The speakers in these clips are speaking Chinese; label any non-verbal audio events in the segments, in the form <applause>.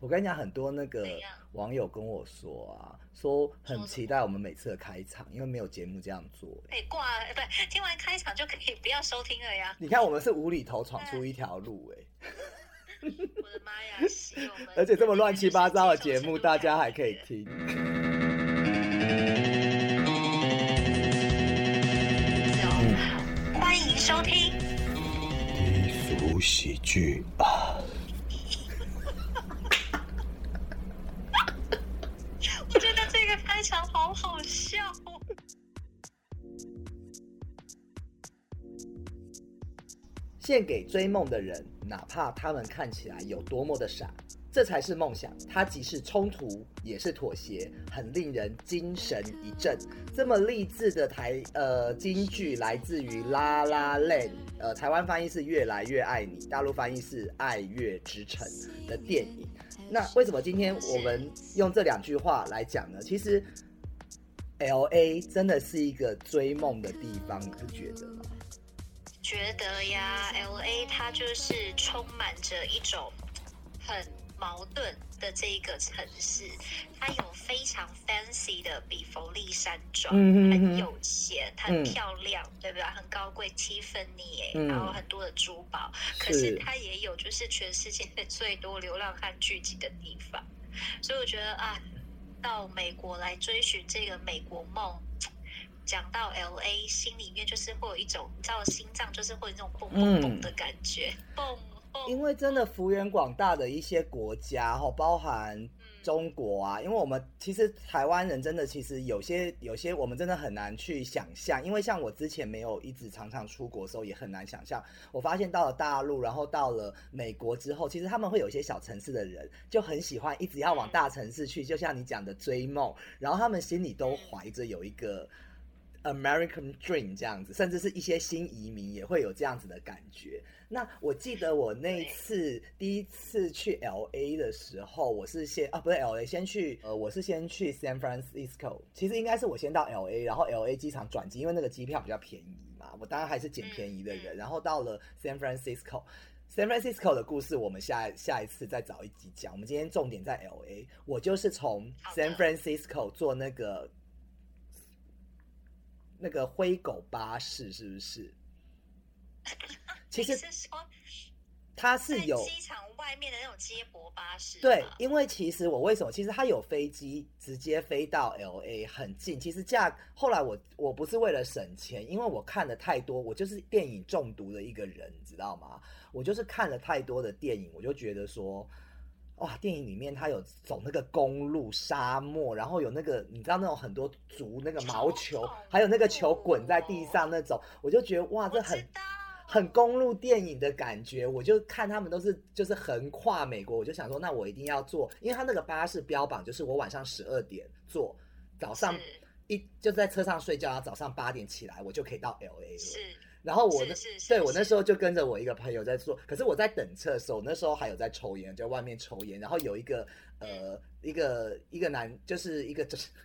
我跟你讲，很多那个网友跟我说啊，说很期待我们每次的开场，因为没有节目这样做。哎，挂了，不，听完开场就可以不要收听了呀！你看，我们是无厘头闯出一条路、哎，我的妈呀，<laughs> 喜我们而且这么乱七八糟的节目，大家还可以听。<laughs> 欢迎收听。低俗喜剧啊！献给追梦的人，哪怕他们看起来有多么的傻，这才是梦想。它既是冲突，也是妥协，很令人精神一振。这么励志的台呃京剧来自于《啦啦 land》，呃，台湾翻译是《越来越爱你》，大陆翻译是《爱乐之城》的电影。那为什么今天我们用这两句话来讲呢？其实，L A 真的是一个追梦的地方，你不觉得吗？觉得呀，L A 它就是充满着一种很矛盾的这一个城市，它有非常 fancy 的比佛利山庄，很有钱，很嗯漂亮，对不对？很高贵，Tiffany，、嗯然后很多的珠宝，可是是它也有就是全世界最多流浪汉聚集的地方，所以我觉得啊，到美国来追寻这个美国梦。讲到 L A，心里面就是会有一种，你知道，心脏就是会有那种蹦蹦蹦的感觉，蹦蹦。因为真的幅员广大的一些国家哈，包含中国啊，因为我们其实台湾人真的其实有些有些我们真的很难去想象，因为像我之前没有一直常常出国的时候，也很难想象。我发现到了大陆，然后到了美国之后，其实他们会有一些小城市的人就很喜欢一直要往大城市去，就像你讲的追梦，然后他们心里都怀着有一个。American Dream 这样子，甚至是一些新移民也会有这样子的感觉。那我记得我那一次第一次去 L A 的时候，我是先啊不是 L A，先去呃我是先去 San Francisco，其实应该是我先到 L A，然后 L A 机场转机，因为那个机票比较便宜嘛，我当然还是捡便宜的人。然后到了 San Francisco。San Francisco 的故事，我们下下一次再找一集讲。我们今天重点在 L A，我就是从 San Francisco 坐那个那个灰狗巴士，是不是？其实它是有机场外面的那种接驳巴士吗？对，因为其实我为什么？其实它有飞机直接飞到 L A 很近。其实价后来我我不是为了省钱，因为我看了太多，我就是电影中毒的一个人，你知道吗？我就是看了太多的电影，我就觉得说。哇，电影里面它有走那个公路、沙漠，然后有那个你知道那种很多竹那个毛球，还有那个球滚在地上那种，我就觉得哇，这很，很公路电影的感觉，我就看他们都是就是横跨美国，我就想说，那我一定要坐，因为他那个巴士标榜就是我晚上十二点坐，早上一就在车上睡觉，然后早上八点起来，我就可以到 L A 了。是然后我那对我那时候就跟着我一个朋友在做，可是我在等车的时候，那时候还有在抽烟，就在外面抽烟，然后有一个呃一个一个男，就是一个就是。<laughs>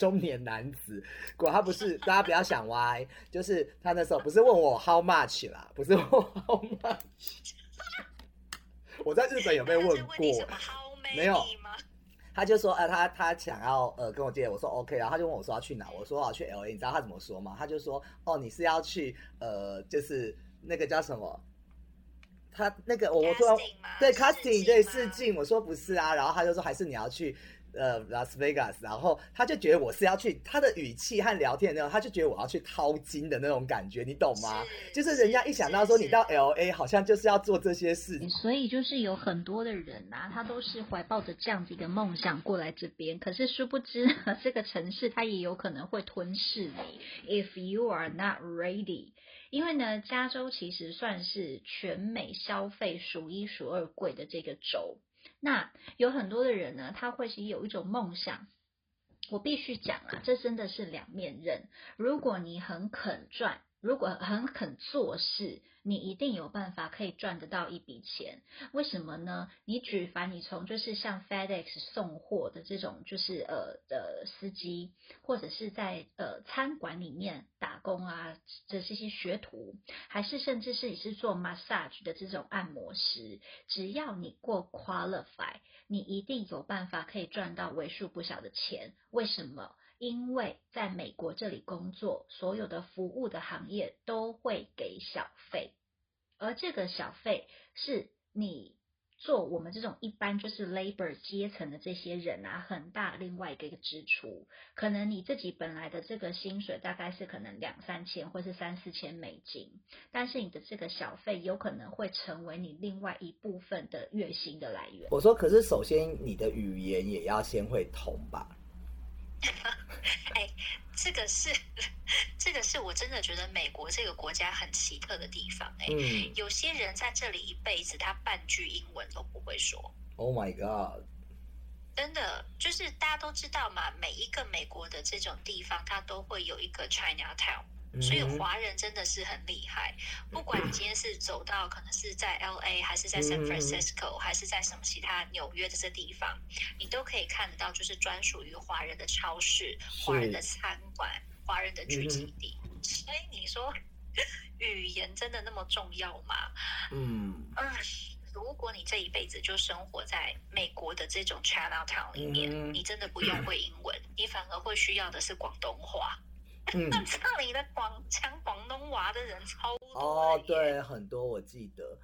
中年男子，果他不是，大家不要想歪，就是他那时候不是问我 how much 啦，不是问我 how much。<laughs> 我在日本有被问过没有吗？他就说，呃，他他想要呃跟我借，我说 OK，然后他就问我说要去哪，我说我要去 LA，你知道他怎么说吗？他就说，哦，你是要去呃，就是那个叫什么？他那个我我说对 casting 对试镜，我说不是啊，然后他就说还是你要去呃 Las Vegas，然后他就觉得我是要去，他的语气和聊天的那种，他就觉得我要去掏金的那种感觉，你懂吗？是就是人家一想到说你到 LA，好像就是要做这些事情。所以就是有很多的人呐、他都是怀抱着这样子一个梦想过来这边，可是殊不知这个城市它也有可能会吞噬你，if you are not ready。因为呢，加州其实算是全美消费数一数二贵的这个州。那有很多的人呢，他会是有一种梦想。我必须讲啊，这真的是两面刃。如果你很肯赚，如果很肯做事，你一定有办法可以赚得到一笔钱。为什么呢？你举凡你从就是像 FedEx 送货的这种，就是呃的司机，或者是在呃餐馆里面打工啊，这这些学徒，还是甚至是你是做 massage 的这种按摩师，只要你过 qualify，你一定有办法可以赚到为数不小的钱。为什么？因为在美国这里工作，所有的服务的行业都会给小费，而这个小费是你做我们这种一般就是 labor 阶层的这些人啊，很大另外一个支出。可能你自己本来的这个薪水大概是可能两三千或是三四千美金，但是你的这个小费有可能会成为你另外一部分的月薪的来源。我说，可是首先你的语言也要先会通吧。<laughs> 哎，这个是，<laughs> 这个是我真的觉得美国这个国家很奇特的地方。哎，有些人在这里一辈子，他半句英文都不会说。Oh my god！真的，就是大家都知道嘛，每一个美国的这种地方，它都会有一个 China Town。所以华人真的是很厉害，不管你今天是走到可能是在 L A 还是在 San Francisco 还是在什么其他纽约的这地方，你都可以看得到，就是专属于华人的超市、华人的餐馆、华人的聚集地。所以你说语言真的那么重要吗？嗯。嗯，如果你这一辈子就生活在美国的这种 China Town 里面，你真的不用会英文，你反而会需要的是广东话。<laughs> 嗯，这里的广讲广东话的人超多哦，对，很多我记得，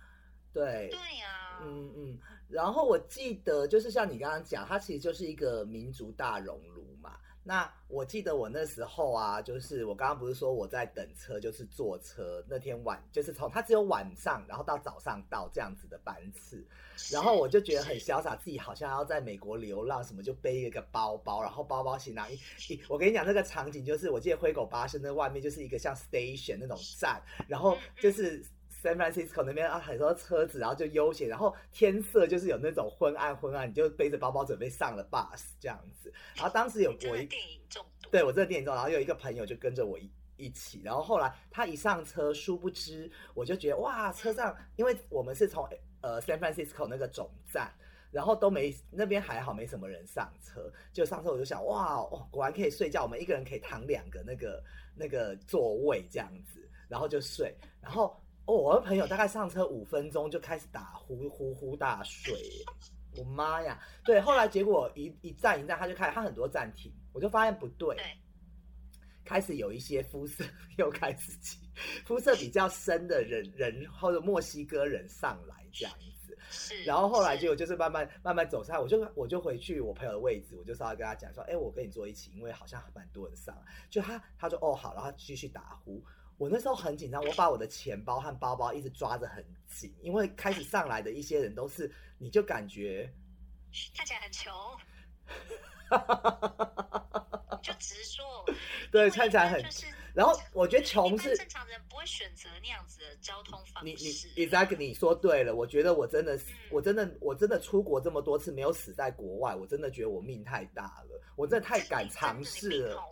对，对呀，嗯嗯，然后我记得就是像你刚刚讲，它其实就是一个民族大熔炉嘛。那我记得我那时候啊，就是我刚刚不是说我在等车，就是坐车那天晚，就是从它只有晚上，然后到早上到这样子的班次，然后我就觉得很潇洒，自己好像要在美国流浪，什么就背一个包包，然后包包行囊一，我跟你讲那个场景就是，我记得灰狗巴士那外面就是一个像 station 那种站，然后就是。San Francisco 那边啊，很多车子，然后就悠闲，然后天色就是有那种昏暗昏暗，你就背着包包准备上了 bus 这样子。然后当时有我一电影中毒，对我这个电影中，然后有一个朋友就跟着我一一起，然后后来他一上车，殊不知我就觉得哇，车上因为我们是从呃 San Francisco 那个总站，然后都没那边还好没什么人上车，就上车我就想哇哦，果然可以睡觉，我们一个人可以躺两个那个那个座位这样子，然后就睡，然后。哦，我的朋友大概上车五分钟就开始打呼呼呼大睡，我妈呀！对，后来结果一一站一站，他就开始他很多暂停，我就发现不对，开始有一些肤色 <laughs> 又开始起，肤色比较深的人人或者墨西哥人上来这样子，然后后来结果就是慢慢慢慢走上，我就我就回去我朋友的位置，我就稍微跟他讲说，哎，我跟你坐一起，因为好像蛮多人上，就他他说哦好，然后继续打呼。我那时候很紧张，我把我的钱包和包包一直抓着很紧，因为开始上来的一些人都是，你就感觉看起来很穷，<laughs> 就直说，对，看起来很。然后我觉得穷是正常人不会选择那样子的交通方式。你你 exactly 你说对了，我觉得我真的是，我真的我真的出国这么多次没有死在国外，我真的觉得我命太大了，我真的太敢尝试了。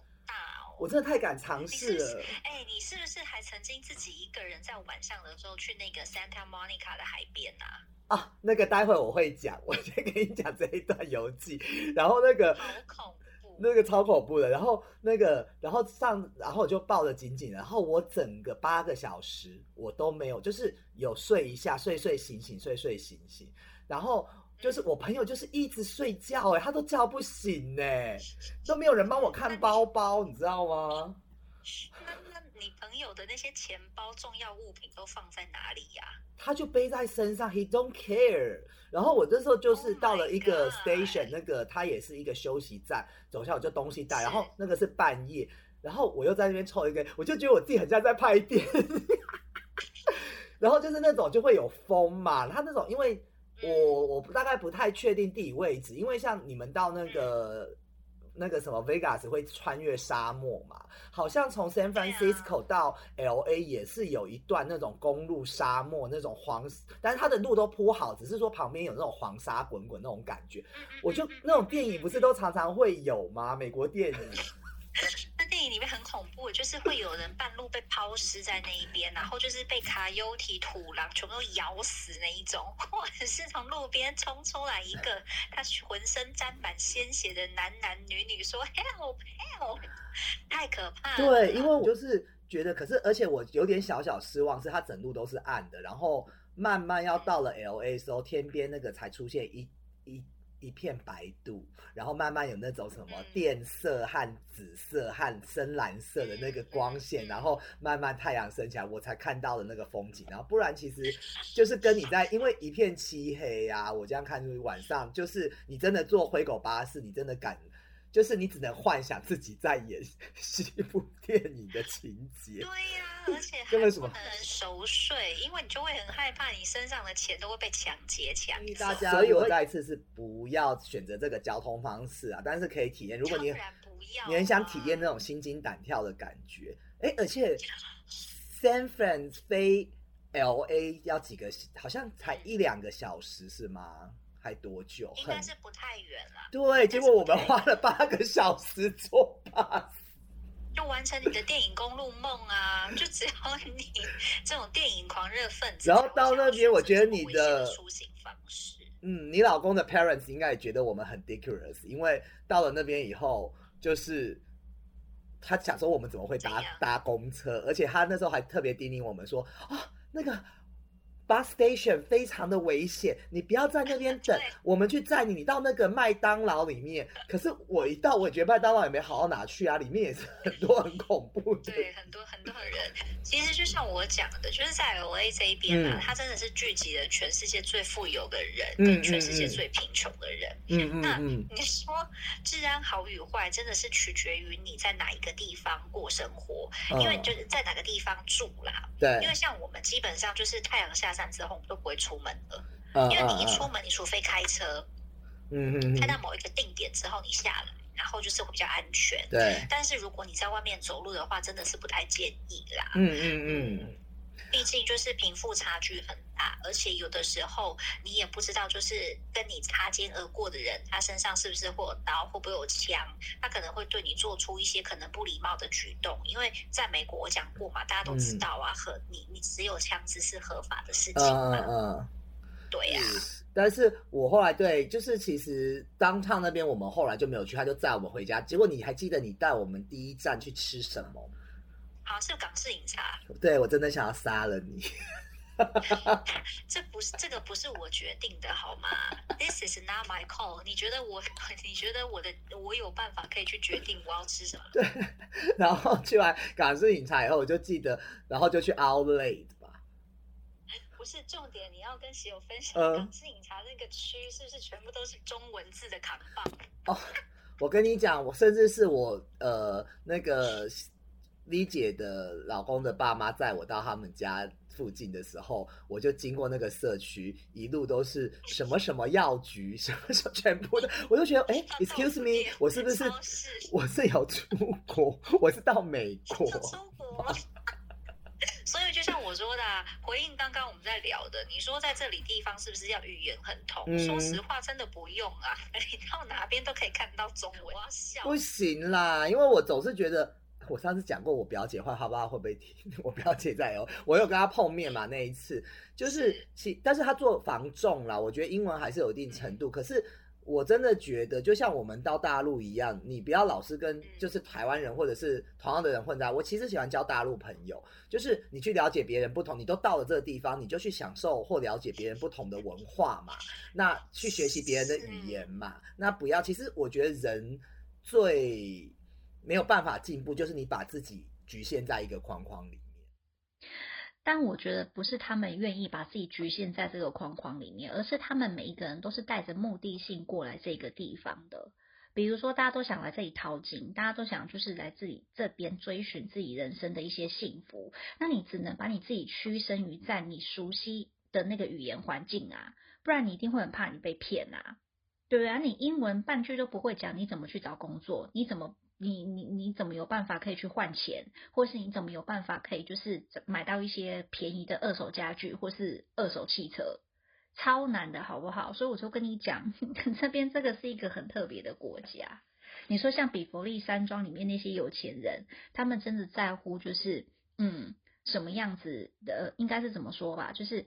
我真的太敢尝试了。哎，你是不是还曾经自己一个人在晚上的时候去那个 Santa Monica 的海边呐？啊，那个待会我会讲，我先跟你讲这一段游记。然后那个好恐怖，那个超恐怖的。然后那个，然后上，然后我就抱得紧紧的。然后我整个八个小时我都没有，就是有睡一下，睡睡醒醒，睡睡醒醒。然后。就是我朋友，就是一直睡觉，哎，他都叫不醒，哎，都没有人帮我看包包，你知道吗？那那你朋友的那些钱包、重要物品都放在哪里呀？他就背在身上，He don't care。然后我这时候就是到了一个 station，那个他也是一个休息站，走下我就东西带，然后那个是半夜，然后我又在那边抽一根，我就觉得我自己很像在拍电影，<laughs> 然后就是那种就会有风嘛，他那种因为。我我大概不太确定地理位置，因为像你们到那个那个什么 Vegas 会穿越沙漠嘛，好像从 San Francisco 到 L A 也是有一段那种公路沙漠那种黄，但是它的路都铺好，只是说旁边有那种黄沙滚滚那种感觉。我就那种电影不是都常常会有吗？美国电影。那电影里面很恐怖，就是会有人半路被抛尸在那一边，然后就是被卡优体土狼全部都咬死那一种，<laughs> 或者是从路边冲出来一个他浑身沾满鲜血的男男女女说 help help，太可怕。对，因为我就是觉得，可是而且我有点小小失望，是他整路都是暗的，然后慢慢要到了 L A 时候，天边那个才出现一一。一片白度，然后慢慢有那种什么电色和紫色和深蓝色的那个光线，然后慢慢太阳升起来，我才看到了那个风景。然后不然其实 <laughs> 就是跟你在，因为一片漆黑呀，我这样看出去晚上就是你真的坐灰狗巴士，你真的感。就是你只能幻想自己在演 <laughs> 一部电影的情节。对呀，而且还不能熟睡，因为你就会很害怕，你身上的钱都会被抢劫抢走。所以我再一次是不要选择这个交通方式啊，但是可以体验。如果你你很想体验那种心惊胆跳的感觉，哎，而且 <laughs> San Fran 飞 L A 要几个，好像才一两个小时是吗？还多久？应该是不太远了。对，结果我们花了八个小时坐巴士，就完成你的电影公路梦啊！就只要你这种电影狂热分子，然后到那边，我觉得你的出行方式，嗯，你老公的 parents 应该也觉得我们很 ridiculous，因为到了那边以后，就是他想说我们怎么会搭搭公车，而且他那时候还特别叮咛我们说啊，那个。Bus station 非常的危险，你不要在那边等，<laughs> 我们去载你。你到那个麦当劳里面，可是我一到，我觉得麦当劳也没好到哪去啊，里面也是很多很恐怖的。对，很多很多的人。其实就像我讲的，就是在 LA 这一边啊，它真的是聚集了全世界最富有的人跟全世界最贫穷的人。嗯嗯。那你说治安好与坏，真的是取决于你在哪一个地方过生活，因为你就是在哪个地方住啦。对。因为像我们基本上就是太阳下。站之后，我们都不会出门了，因为你一出门，你除非开车，嗯嗯，开到某一个定点之后，你下来，然后就是会比较安全。对，但是如果你在外面走路的话，真的是不太建议啦。嗯嗯嗯，毕竟就是贫富差距很大，而且有的时候你也不知道，就是跟你擦肩而过的人，他身上是不是会有刀，会不会有枪，他可能会对你做出一些可能不礼貌的举动。因为在美国我讲过嘛，大家都知道啊，和你你持有枪支是合法的事情嘛。嗯嗯，对呀。但是我后来对，就是其实当趟那边我们后来就没有去，他就载我们回家。结果你还记得你带我们第一站去吃什么？好，是港式饮茶。<laughs> 对，我真的想要杀了你。<laughs> 这不是这个不是我决定的，好吗？This is not my call。你觉得我？<laughs> 你觉得我的？我有办法可以去决定我要吃什么？对。然后去完港式饮茶以后，我就记得，然后就去 Outlet 吧。不是重点，你要跟喜友分享港式饮茶那个区是不是全部都是中文字的扛棒？哦，我跟你讲，我甚至是我呃那个。李姐的老公的爸妈载我到他们家附近的时候，我就经过那个社区，一路都是什么什么药局，什么什么全部的，我就觉得，哎，excuse me，我是不是我是有出国，我是到美国，出国。所以就像我说的，回应刚刚我们在聊的，你说在这里地方是不是要语言很通？说实话，真的不用啊，你到哪边都可以看到中文。我要笑不行啦，因为我总是觉得。我上次讲过我表姐话，好不好？会不会听？我表姐在哦，我有跟她碰面嘛？那一次就是其，但是她做防重啦，我觉得英文还是有一定程度。可是我真的觉得，就像我们到大陆一样，你不要老是跟就是台湾人或者是同样的人混在。我其实喜欢交大陆朋友，就是你去了解别人不同，你都到了这个地方，你就去享受或了解别人不同的文化嘛。那去学习别人的语言嘛。那不要，其实我觉得人最。没有办法进步，就是你把自己局限在一个框框里面。但我觉得不是他们愿意把自己局限在这个框框里面，而是他们每一个人都是带着目的性过来这个地方的。比如说，大家都想来这里淘金，大家都想就是来自己这边追寻自己人生的一些幸福。那你只能把你自己屈身于在你熟悉的那个语言环境啊，不然你一定会很怕你被骗啊，对不对啊？你英文半句都不会讲，你怎么去找工作？你怎么？你你你怎么有办法可以去换钱，或是你怎么有办法可以就是买到一些便宜的二手家具或是二手汽车，超难的好不好？所以我就跟你讲，<laughs> 这边这个是一个很特别的国家。你说像比佛利山庄里面那些有钱人，他们真的在乎就是嗯什么样子的，应该是怎么说吧？就是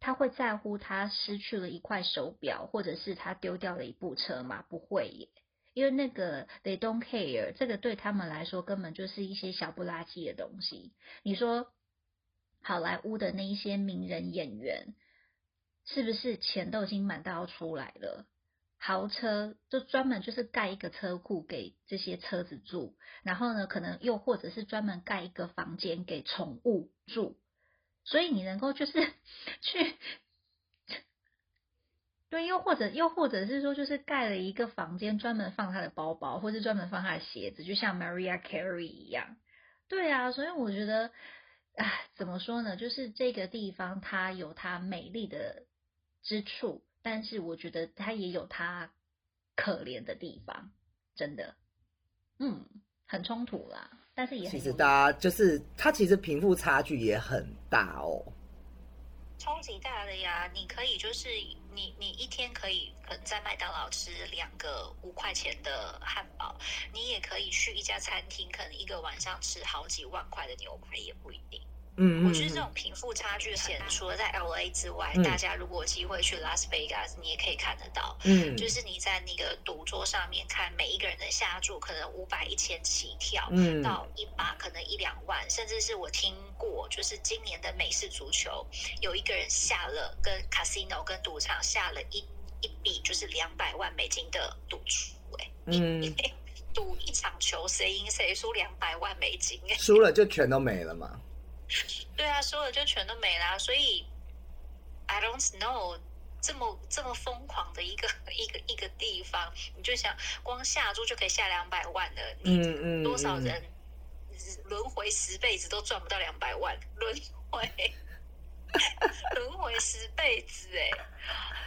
他会在乎他失去了一块手表，或者是他丢掉了一部车吗？不会耶。因为那个 they don't care，这个对他们来说根本就是一些小不拉几的东西。你说好莱坞的那一些名人演员，是不是钱都已经满到要出来了？豪车就专门就是盖一个车库给这些车子住，然后呢，可能又或者是专门盖一个房间给宠物住，所以你能够就是 <laughs> 去。对，又或者又或者是说，就是盖了一个房间，专门放他的包包，或是专门放他的鞋子，就像 Maria Carey 一样。对啊，所以我觉得，唉，怎么说呢？就是这个地方它有它美丽的之处，但是我觉得它也有它可怜的地方，真的，嗯，很冲突啦。但是也其实大家就是它其实贫富差距也很大哦。超级大的呀！你可以就是你你一天可以可能在麦当劳吃两个五块钱的汉堡，你也可以去一家餐厅，可能一个晚上吃好几万块的牛排也不一定。嗯，我觉得这种贫富差距显，除了在 L A 之外，大家如果有机会去拉斯维加斯，你也可以看得到。嗯，就是你在那个赌桌上面看，每一个人的下注可能五百、一千起跳，嗯，到一把可能一两万，甚至是我听过，就是今年的美式足球，有一个人下了跟 casino 跟赌场下了一一笔就是两百万美金的赌注，哎，嗯，<laughs> 赌一场球谁赢谁输两百万美金，哎，输了就全都没了嘛。对啊，所有就全都没啦。所以 I don't know 这么这么疯狂的一个一个一个地方，你就想光下注就可以下两百万了，你多少人轮回十辈子都赚不到两百万，轮回 <laughs> 轮回十辈子，哎。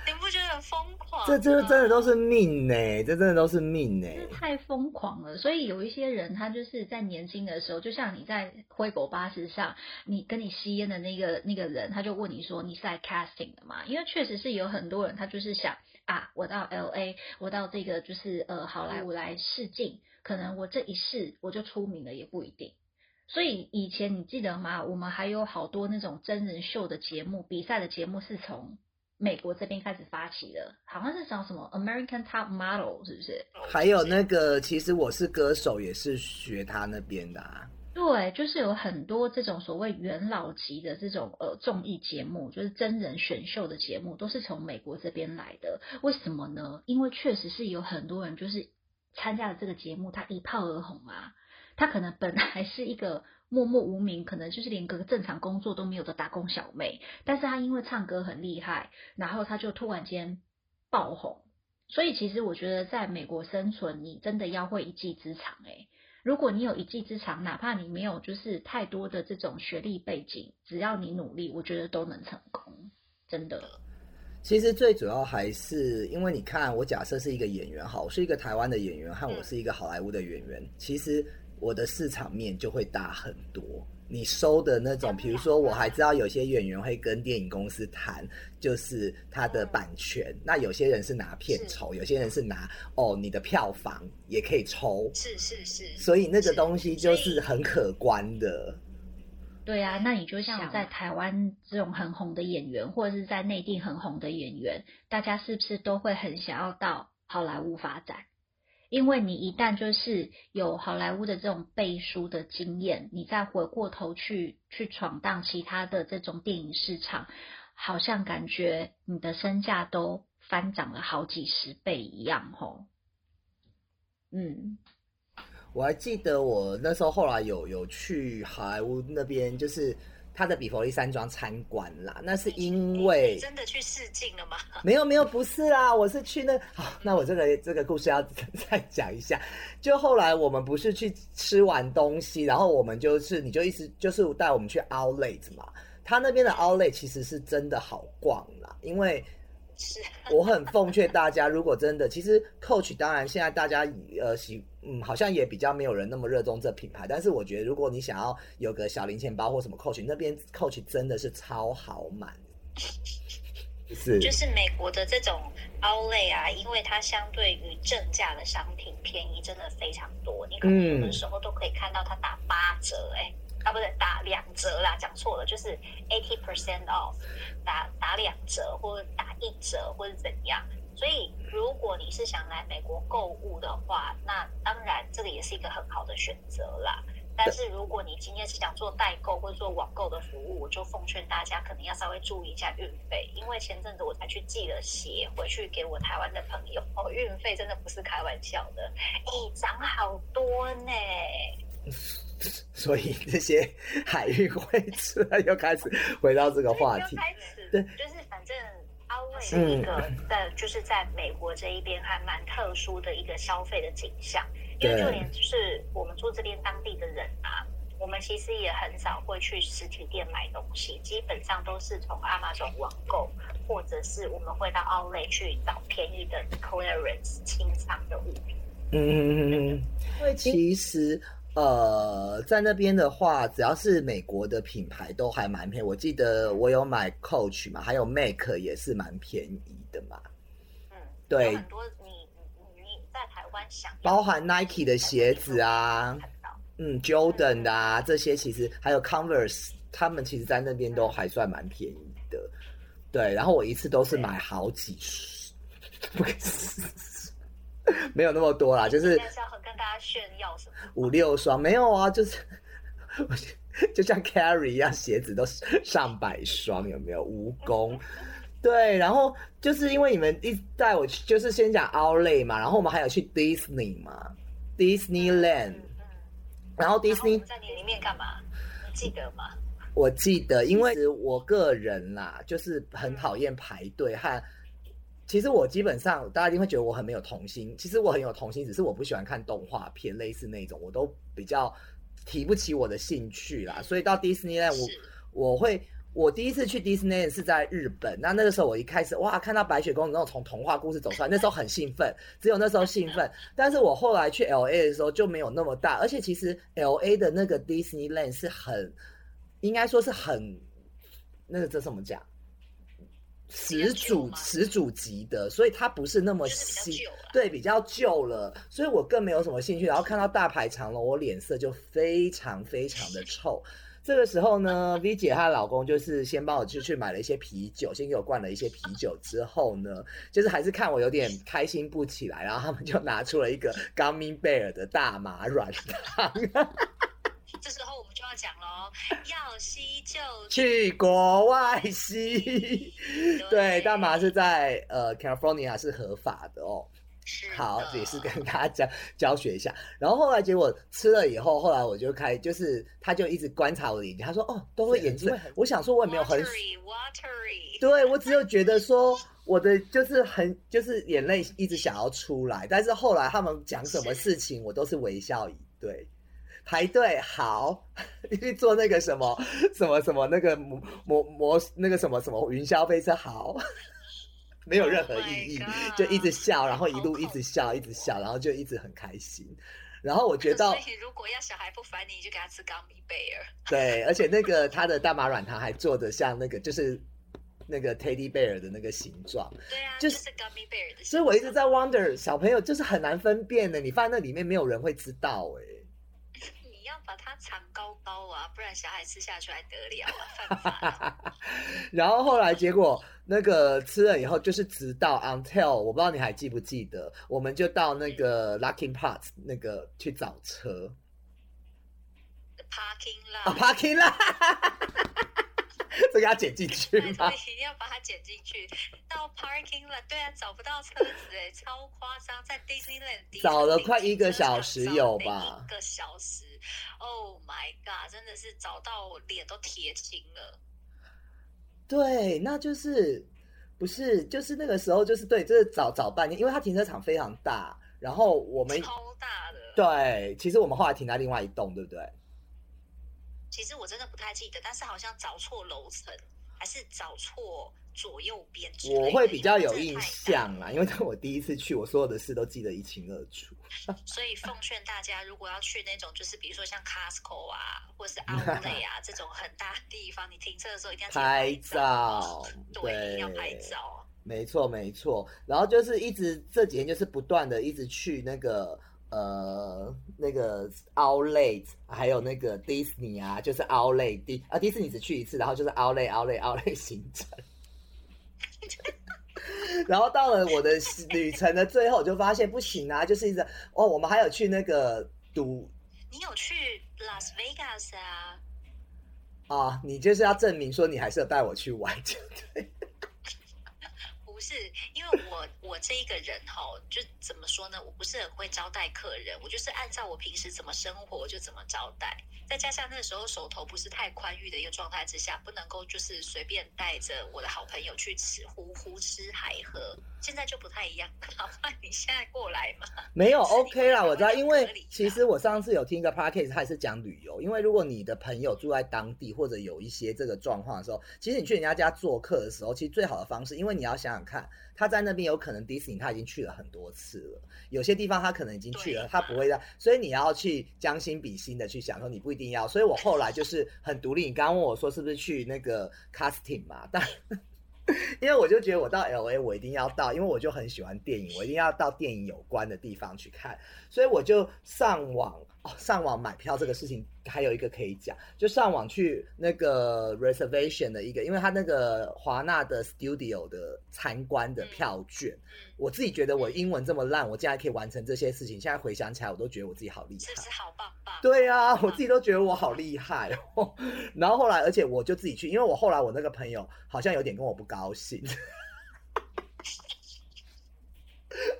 你不觉得很疯狂？这这真的都是命呢，这真的都是命呢。太疯狂了，所以有一些人他就是在年轻的时候，就像你在灰狗巴士上，你跟你吸烟的那个那个人，他就问你说你是来 casting 的吗？因为确实是有很多人他就是想啊，我到 L A，我到这个就是呃好莱坞来试镜，可能我这一试我就出名了也不一定。所以以前你记得吗？我们还有好多那种真人秀的节目，比赛的节目是从。美国这边开始发起的，好像是叫什么 American Top Model，是不是？还有那个，其实我是歌手，也是学他那边的啊。对，就是有很多这种所谓元老级的这种呃综艺节目，就是真人选秀的节目，都是从美国这边来的。为什么呢？因为确实是有很多人就是参加了这个节目，他一炮而红啊。她可能本来是一个。默默无名，可能就是连个正常工作都没有的打工小妹，但是她因为唱歌很厉害，然后她就突然间爆红。所以其实我觉得在美国生存，你真的要会一技之长诶。如果你有一技之长，哪怕你没有就是太多的这种学历背景，只要你努力，我觉得都能成功。真的。其实最主要还是因为你看，我假设是一个演员，好，我是一个台湾的演员，和我是一个好莱坞的演员，其实。我的市场面就会大很多。你收的那种，比如说，我还知道有些演员会跟电影公司谈，就是他的版权。那有些人是拿片酬，有些人是拿哦，你的票房也可以抽。是是是。所以那个东西就是很可观的。对啊，那你就像在台湾这种很红的演员，或者是在内地很红的演员，大家是不是都会很想要到好莱坞发展？因为你一旦就是有好莱坞的这种背书的经验，你再回过头去去闯荡其他的这种电影市场，好像感觉你的身价都翻涨了好几十倍一样吼。嗯，我还记得我那时候后来有有去好莱坞那边，就是。他的比佛利山庄参观啦，那是因为真的去试镜了吗？<laughs> 没有没有，不是啊，我是去那好，那我这个这个故事要 <laughs> 再讲一下。就后来我们不是去吃完东西，然后我们就是你就意思就是带我们去 Outlet 嘛，他那边的 Outlet 其实是真的好逛啦，因为。<laughs> 我很奉劝大家，如果真的，其实 Coach 当然现在大家呃喜嗯好像也比较没有人那么热衷这品牌，但是我觉得如果你想要有个小零钱包或什么 Coach 那边 Coach 真的是超好买。<laughs> 是就是美国的这种 Outlet 啊，因为它相对于正价的商品便宜，真的非常多。你可能有的时候都可以看到它打八折，哎、啊，不对，打两折啦，讲错了，就是 eighty percent off，打打两折或者打一折或者怎样。所以，如果你是想来美国购物的话，那当然这个也是一个很好的选择啦。但是如果你今天是想做代购或者做网购的服务，我就奉劝大家可能要稍微注意一下运费，因为前阵子我才去寄了鞋回去给我台湾的朋友，哦，运费真的不是开玩笑的，哎，涨好多呢。<laughs> 所以这些海运会出来，又开始回到这个话题。对就是反正是一个在就是在美国这一边还蛮特殊的一个消费的景象，因为就连就是我们住这边当地的人啊，我们其实也很少会去实体店买东西，基本上都是从 Amazon 网购，或者是我们会到 Outlet 去找便宜的 clearance 清仓的物品。嗯嗯嗯嗯，因为其实呃，在那边的话，只要是美国的品牌都还蛮便宜。我记得我有买 Coach 嘛，还有 Make 也是蛮便宜的嘛。嗯，对很多你你你在台湾想包含 Nike 的鞋子啊嗯，Jordan 的啊，这些其实还有 Converse，他们其实在那边都还算蛮便宜的。对，然后我一次都是买好几 <laughs> <laughs> 没有那么多啦，就是跟大家炫耀什么？五六双，没有啊，就是 <laughs> 就像 Carry 一样，鞋子都上百双，有没有？蜈蚣。<laughs> 对，然后就是因为你们一带我去，就是先讲 Outley 嘛，然后我们还有去 Disney 嘛，Disneyland，嗯嗯然后 Disney 们在你里面干嘛？你记得吗？我记得，因为我个人啦，就是很讨厌排队和。其实我基本上大家一定会觉得我很没有童心，其实我很有童心，只是我不喜欢看动画片，类似那种，我都比较提不起我的兴趣啦。所以到 Disneyland 我我会，我第一次去 Disneyland 是在日本，那那个时候我一开始哇看到白雪公主那种从童话故事走出来，那时候很兴奋，只有那时候兴奋。<laughs> 但是我后来去 LA 的时候就没有那么大，而且其实 LA 的那个 Disneyland 是很，应该说是很，那个这怎么讲？始祖吗始祖级的，所以它不是那么新，对，比较旧了，所以我更没有什么兴趣。然后看到大排长龙，我脸色就非常非常的臭。这个时候呢，V 姐她老公就是先帮我就去买了一些啤酒，先给我灌了一些啤酒之后呢，就是还是看我有点开心不起来，然后他们就拿出了一个 Gummy Bear 的大麻软糖，这时候我们就要讲喽，要吸就去国外吸。对，大麻是在呃 California 是合法的哦。是好，的也是跟大家教教学一下。然后后来结果吃了以后，后来我就开，就是他就一直观察我的眼睛，他说：“哦，都会眼睛。”我想说，我也没有很 watery，对我只有觉得说我的就是很就是眼泪一直想要出来，但是后来他们讲什么事情，我都是微笑以对。排队好，<laughs> 去坐那个什么什么什么那个摩摩摩那个什么什么云霄飞车好，<laughs> 没有任何 Oh 意义就一直笑，然后一路一直笑，一直笑，然后就一直很开心。然后我觉得所以如果要小孩不烦你，你就给他吃 gummy bear。对，而且那个他的大麻软糖还做的像那个就是那个 teddy bear 的那个形状，对啊，就就是是 gummy bear 的形状。所以我一直在 wonder 小朋友就是很难分辨的，你放在那里面没有人会知道哎、你要把它藏高高啊，不然小孩吃下去还得了啊，犯法啊。<laughs> 然后后来结果那个吃了以后，就是直到 until 我不知道你还记不记得，我们就到那个 Lucky Parts 那个去找车 parking 啊 lot，parking 啦，<laughs> 这个要剪进去拜吗托？一定要把它剪进去。到 parking lot，对啊，找不到车子哎，超夸张，在 Disneyland 找了快一个小时有吧一个小时，Oh my god，真的是找到我脸都铁青了。对，那就是不是就是那个时候就是对，就是找找半天，因为它停车场非常大，然后我们超大的。对，其实我们后来停在另外一栋，对不对？其实我真的不太记得，但是好像找错楼层，还是找错左右边。我会比较有印象啦，因为当我第一次去，我所有的事都记得一清二楚。所以奉劝大家，如果要去那种就是比如说像 Costco 啊，或是 Outlet 啊这种很大的地方，你停车的时候一定要拍照，照，对，一定要拍照。没错没错。然后就是一直这几天就是不断的一直去那个呃那个 Outlet，还有那个 Disney 啊，就是 Outlet 迪啊迪士尼只去一次，然后就是 Outlet Outlet Outlet 行程。然后到了我的旅程的最后，我就发现不行啊，就是一直哦，我们还有去那个赌你有去 Las Vegas 啊？啊，你就是要证明说你还是要带我去玩，对不对。<laughs> 不是，因为我我这一个人哈，就怎么说呢？我不是很会招待客人，我就是按照我平时怎么生活我就怎么招待。再加上那时候手头不是太宽裕的一个状态之下，不能够就是随便带着我的好朋友去吃胡胡吃海喝。现在就不太一样，<laughs> 好吧？你现在过来嘛？没有 OK 啦，我知道，因为其实我上次有听一个 podcast，他也是讲旅游。因为如果你的朋友住在当地，或者有一些这个状况的时候，其实你去人家家做客的时候，其实最好的方式，因为你要想想看，他在那边有可能迪士尼他已经去了很多次了，有些地方他可能已经去了，他不会让，所以你要去将心比心的去想说，你不一定要。所以我后来就是很独立。你刚刚问我说是不是去那个 casting 嘛？但 <laughs> 因为我就觉得我到 L A 我一定要到，因为我就很喜欢电影，我一定要到电影有关的地方去看，所以我就上网哦，上网买票这个事情还有一个可以讲，就上网去那个 reservation 的一个，因为他那个华纳的 studio 的参观的票券，嗯，我自己觉得我英文这么烂，我竟然可以完成这些事情，现在回想起来我都觉得我自己好厉害是不是。好棒棒？对啊，我自己都觉得我好厉害哦。<laughs> 然后后来，而且我就自己去，因为我后来我那个朋友好像有点跟我不高兴，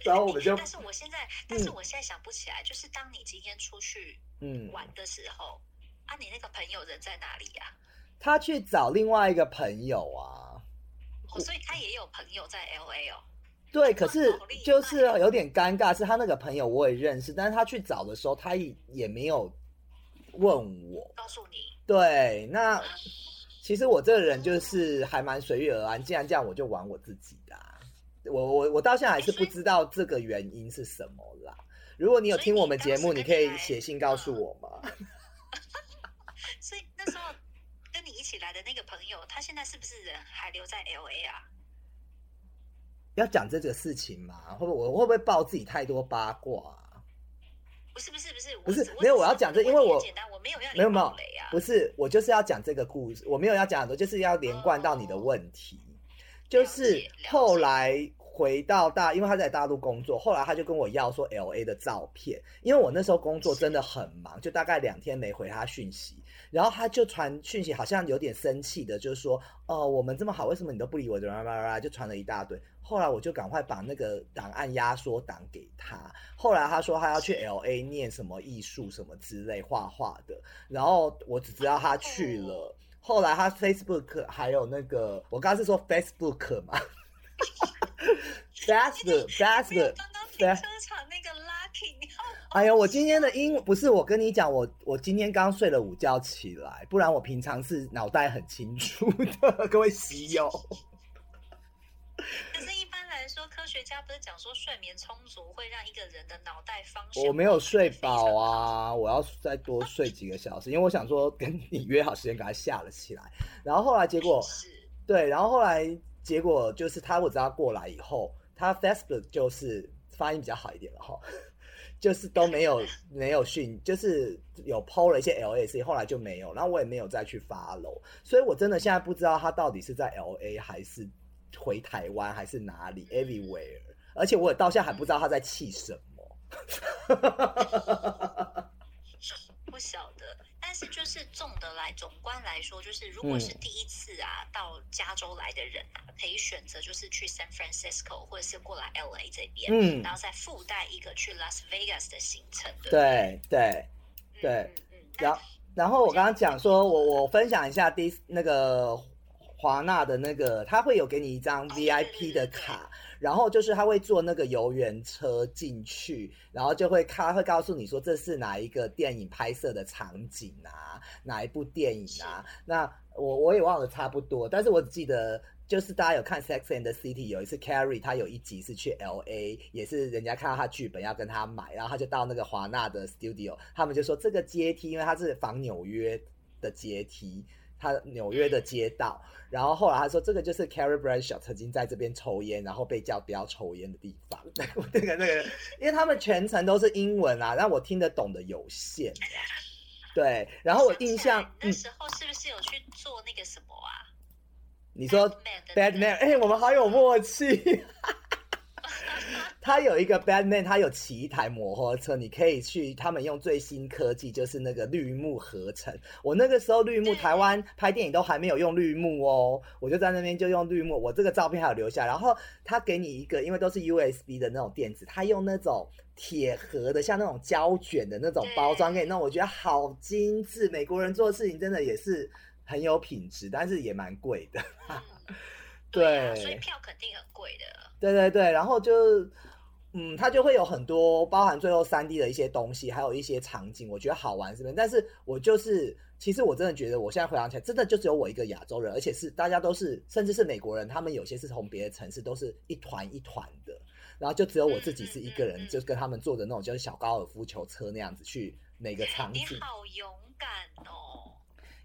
然后我们就但是我现在，但是我现在想不起来，就是当你今天出去嗯，玩的时候，啊，你那个朋友人在哪里呀、他去找另外一个朋友啊。哦，所以他也有朋友在 L A 哦。对，可是就是有点尴尬，是他那个朋友我也认识，但是他去找的时候，他也也没有问我。告诉你，对，那其实我这个人就是还蛮随遇而安，既然这样，我就玩我自己。我我我到现在还是不知道这个原因是什么啦。如果你有听我们节目，你你可以写信告诉我吗？<laughs> 所以那时候跟你一起来的那个朋友，他现在是不是人还留在 L A 啊？要讲这个事情吗？会不会我会不会爆自己太多八卦啊、不是不是不是，不是没有我要讲这因为我很简单，我没有要你没有没有不是，我就是要讲这个故事，我没有要讲很多，就是要连贯到你的问题。就是后来回到大，因为他在大陆工作，后来他就跟我要说 L A 的照片，因为我那时候工作真的很忙，就大概两天没回他讯息，然后他就传讯息，好像有点生气的，就是说，哦，我们这么好，为什么你都不理我？啦啦啦，就传了一大堆。后来我就赶快把那个档案压缩档给他。后来他说他要去 L A 念什么艺术什么之类画画的，然后我只知道他去了。后来他 Facebook 还有那个，我刚刚是说 Facebook 嘛 <laughs> <laughs> Facebook，<laughs> 刚刚停车场那个 Lucky，你好哎呀，我今天的英不是我跟你讲，我我今天刚睡了午觉起来，不然我平常是脑袋很清楚的，<laughs> 各位喜友。可是，一般来说，科学家不是讲说睡眠充足会让一个人的脑袋方向我没有睡饱啊，我要再多睡几个小时，因为我想说跟你约好时间，给他下了起来。然后后来结果是。对，然后后来结果就是他我知道过来以后，他 Facebook 就是发音比较好一点了哈，<laughs> 就是都没有 <laughs> 没有讯，就是有 PO 了一些 LAC，后来就没有，然后我也没有再去 follow，所以我真的现在不知道他到底是在 LA 还是回台湾还是哪里 everywhere，而且我也到现在还不知道他在气什么。<laughs> 不晓得。但是就是总的来总观来说，就是如果是嗯。第一次啊、到加州来的人啊，可以选择就是去 San Francisco 或者是过来 LA 这边，嗯。然后再附带一个去 Las Vegas 的行程，对对对。嗯然后，然后我刚刚讲说，我我分享一下第那个华纳的那个，他会有给你一张哦对 VIP 的卡，然后就是他会坐那个游园车进去，然后就会他会告诉你说这是哪一个电影拍摄的场景啊，哪一部电影啊。那我我也忘了差不多，但是我只记得就是大家有看《Sex and the City》，有一次 Carrie 他有一集是去 L A，也是人家看到他剧本要跟他买，然后他就到那个华纳的 studio，他们就说这个阶梯，因为它是仿纽约的阶梯，他纽约的街道，然后后来他说这个就是 Carrie Bradshaw 曾经在这边抽烟，然后被叫不要抽烟的地方。<laughs> 那个那个，因为他们全程都是英文啊，让我听得懂的有限。对，然后我印象那时候是不是有去做那个什么啊？你说 bad man？哎，我们好有默契。<laughs> 他有一个 Batman，他有骑一台摩托车，你可以去。他们用最新科技，就是那个绿幕合成。我那个时候绿幕，台湾拍电影都还没有用绿幕哦，我就在那边就用绿幕。我这个照片还有留下。然后他给你一个，因为都是 USB 的那种电子，他用那种铁盒的，像那种胶卷的那种包装给你弄，我觉得好精致。美国人做事情真的也是。很有品质，但是也蛮贵的。<laughs> 对，所以票肯定很贵的。对对对，然后就，嗯，它就会有很多包含最后三 D 的一些东西，还有一些场景，我觉得好玩是不是？但是我就是，其实我真的觉得，我现在回想起来，真的就只有我一个亚洲人，而且是大家都是，甚至是美国人，他们有些是从别的城市，都是一团一团的，然后就只有我自己是一个人，就跟他们坐的那种就是小高尔夫球车那样子去每个场景。你好勇敢哦！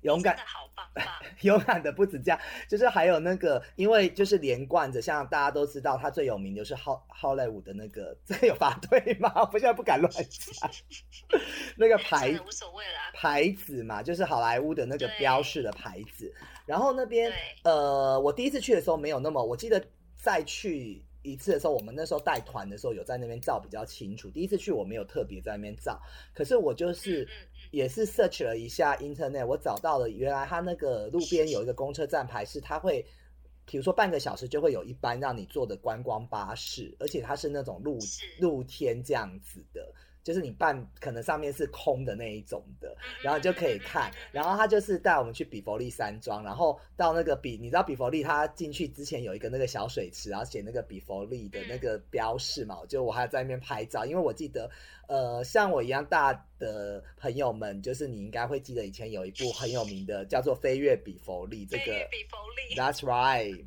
勇敢，好棒 <laughs> 棒！勇敢的不止这样，就是还有那个，因为就是连贯着，像大家都知道，他最有名就是好好莱坞的那个，这个有发对吗？我现在不敢乱讲。<laughs> 那个牌无所谓啦，牌子嘛，就是好莱坞的那个标示的牌子。然后那边，呃，我第一次去的时候没有那么，我记得再去一次的时候，我们那时候带团的时候有在那边照比较清楚。第一次去我没有特别在那边照，可是我就是。也是 search 了一下 internet，我找到了原来他那个路边有一个公车站牌，是他会，比如说半个小时就会有一班让你坐的观光巴士，而且它是那种露露天这样子的。就是你半可能上面是空的那一种的，然后就可以看。然后他就是带我们去比佛利山庄，然后到那个比，你知道比佛利他进去之前有一个那个小水池，然后写那个比佛利的那个标示嘛，就我还在那边拍照，因为我记得，呃，像我一样大的朋友们，就是你应该会记得以前有一部很有名的叫做《飞跃比佛利》这个，That's right。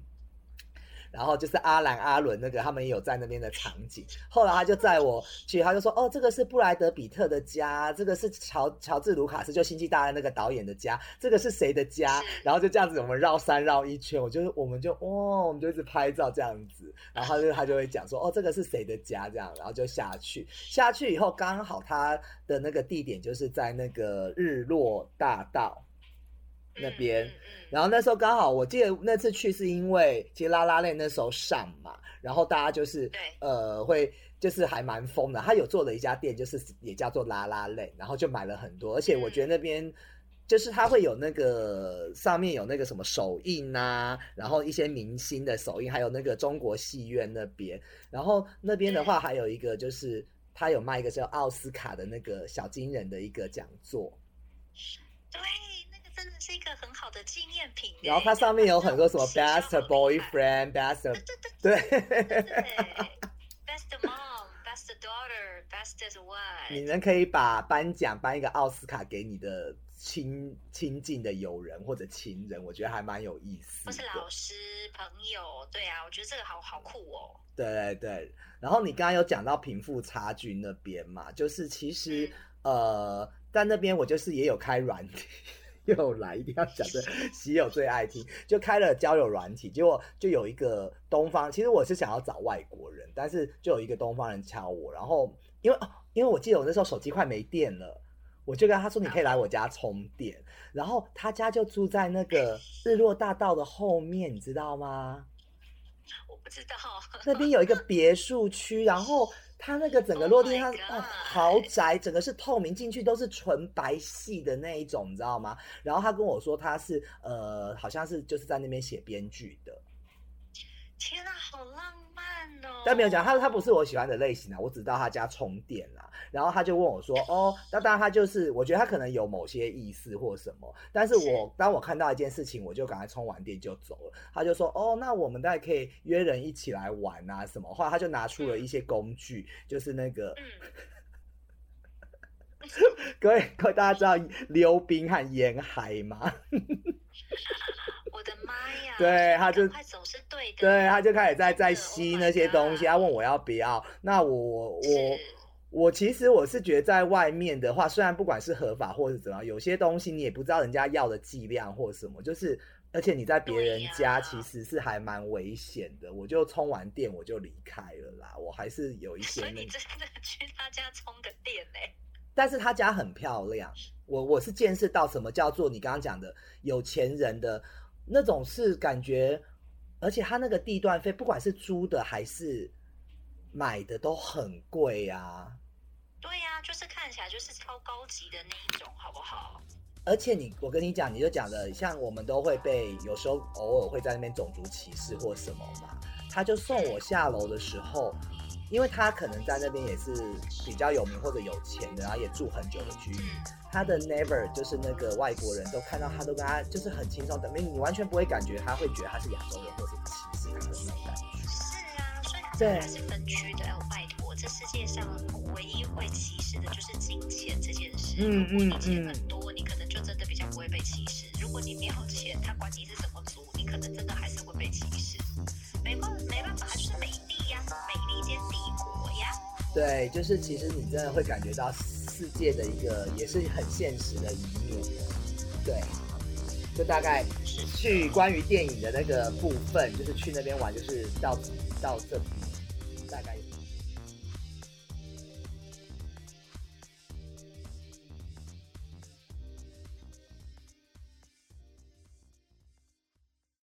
然后就是阿兰阿伦那个，他们也有在那边的场景。后来他就载我去，他就说：“哦，这个是布莱德比特的家，这个是乔乔治卢卡斯，就星际大战那个导演的家，这个是谁的家？”然后就这样子，我们绕山绕一圈，我就我们就哇，我们就一直拍照这样子。然后他就他就会讲说：“哦，这个是谁的家？”这样，然后就下去。下去以后，刚好他的那个地点就是在那个日落大道。那边，然后那时候刚好，我记得那次去是因为其实拉拉链那时候上嘛，然后大家就是呃会就是还蛮疯的。他有做了一家店，就是也叫做拉拉链，然后就买了很多。而且我觉得那边就是他会有那个上面有那个什么手印啊，然后一些明星的手印，还有那个中国戏院那边。然后那边的话还有一个就是他有卖一个叫奥斯卡的那个小金人的一个讲座。对。真的是一个很好的纪念品。然后它上面有很多什么 best boyfriend，best 对，best mom，best daughter，best wife。你们可以把颁奖颁一个奥斯卡给你的亲亲近的友人或者情人，我觉得还蛮有意思。或是老师朋友，对啊，我觉得这个好好酷哦。对对对，然后你刚刚有讲到贫富差距那边嘛，就是其实呃，在那边我就是也有开软体。又来，一定要讲的，喜友最爱听，就开了交友软体，结果就有一个东方，其实我是想要找外国人，但是就有一个东方人敲我，然后因为因为我记得我那时候手机快没电了，我就跟他说你可以来我家充电，然后他家就住在那个日落大道的后面，你知道吗？我不知道，<laughs> 那边有一个别墅区，然后。它那个整个落地他哦豪宅，整个是透明，进去都是纯白系的那一种，你知道吗？然后他跟我说他是呃，好像是就是在那边写编剧的。天啊，好浪漫哦！但没有讲他，他不是我喜欢的类型啊。我只知道他家充电啦，然后他就问我说：“哦，那当然他就是，我觉得他可能有某些意思或什么。”但是我当我看到一件事情，我就赶快充完电就走了。他就说：“哦，那我们大概可以约人一起来玩啊什么？”后来他就拿出了一些工具，就是那个，<laughs> 各位各位大家知道溜冰和沿海吗？<laughs> 我的妈呀！对他就快走是对的，对，他就开始在在吸 Oh 那些东西他问我要不要。那我我我我其实我是觉得在外面的话，虽然不管是合法或是怎么样，有些东西你也不知道人家要的剂量或什么，就是而且你在别人家其实是还蛮危险的。我就充完电我就离开了啦，我还是有一些所以你真的去他家充个电嘞、<laughs> 但是他家很漂亮，我我是见识到什么叫做你刚刚讲的有钱人的那种是感觉，而且他那个地段费，不管是租的还是买的都很贵啊。对呀、就是看起来就是超高级的那一种，好不好？而且你，我跟你讲，你就讲的，像我们都会被有时候偶尔会在那边种族歧视或什么嘛。他就送我下楼的时候，因为他可能在那边也是比较有名或者有钱的，然后也住很久的区域。他的 never 就是那个外国人都看到他都跟他就是很轻松的，你你完全不会感觉他会觉得他是亚洲人或者歧视他的那种感觉。是啊，所以还是分区的。哦，拜托，这世界上唯一会歧视的就是金钱这件事。嗯如果你嗯嗯钱很多，你可能就真的比较不会被歧视；如果你没有钱，他管你是什么族，你可能真的还是会被歧视。没办没办法，它就是美丽呀，美丽兼帝国呀。对，就是其实你真的会感觉到世界的一个也是很现实的一面。对，就大概去关于电影的那个部分，就是去那边玩，就是到到这里，大概。